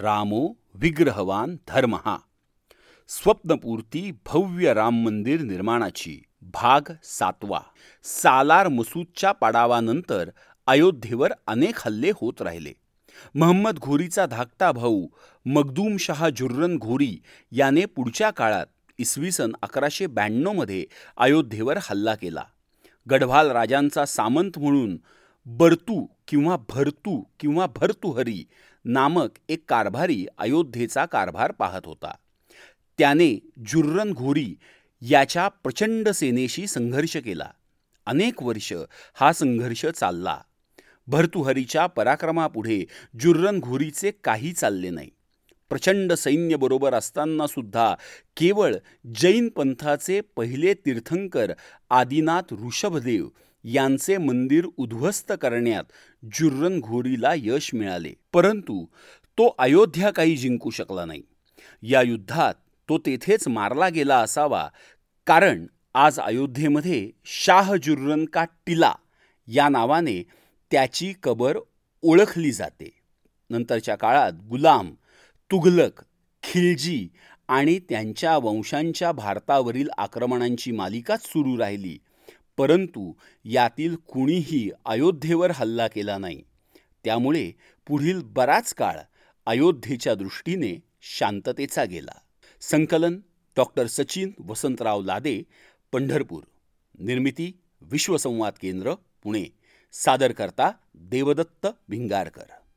रामो विग्रहवान धर्महा स्वप्नपूर्ती भव्य राम मंदिर निर्माणाची भाग सातवा। सालार मसूदच्या पाडावानंतर अयोध्येवर अनेक हल्ले होत राहिले। महम्मद घोरीचा धाकटा भाऊ मगदूम शहा जुर्रन घोरी याने पुढच्या काळात इसवी सन अकराशे ब्याण्णवमध्ये अयोध्येवर हल्ला केला। गढवाल राजांचा सामंत म्हणून बर्तू किंवा भरतू किंवा भर्तुहरी नामक एक कारभारी अयोध्येचा कारभार पाहत होता. त्याने जुर्रन घोरी याच्या प्रचंड सेनेशी संघर्ष केला. अनेक वर्ष हा संघर्ष चालला. भर्तुहरीच्या पराक्रमापुढे जुर्रन घोरीचे काही चालले नाही. प्रचंड सैन्यबरोबर असताना सुद्धा केवळ जैन पंथाचे पहिले तीर्थंकर आदिनाथ ऋषभदेव यांचे मंदिर उद्ध्वस्त करण्यात जुर्रनघोरीला यश मिळाले. परंतु तो अयोध्या काही जिंकू शकला नाही. या युद्धात तो तेथेच मारला गेला असावा कारण आज अयोध्येमध्ये शाह जुर्रन का टिला या नावाने त्याची कबर ओळखली जाते. नंतरच्या काळात गुलाम तुघलक खिलजी आणि त्यांच्या वंशांच्या भारतावरील आक्रमणांची मालिकाच सुरू राहिली. परंतु यातील कुणीही अयोध्येवर हल्ला केला नाही. त्यामुळे पुढील बराच काळ अयोध्येच्या दृष्टीने शांततेचा गेला. संकलन डॉक्टर सचिन वसंतराव लादे पंढरपूर. निर्मिती विश्वसंवाद केंद्र पुणे. सादर करता देवदत्त भिंगारकर.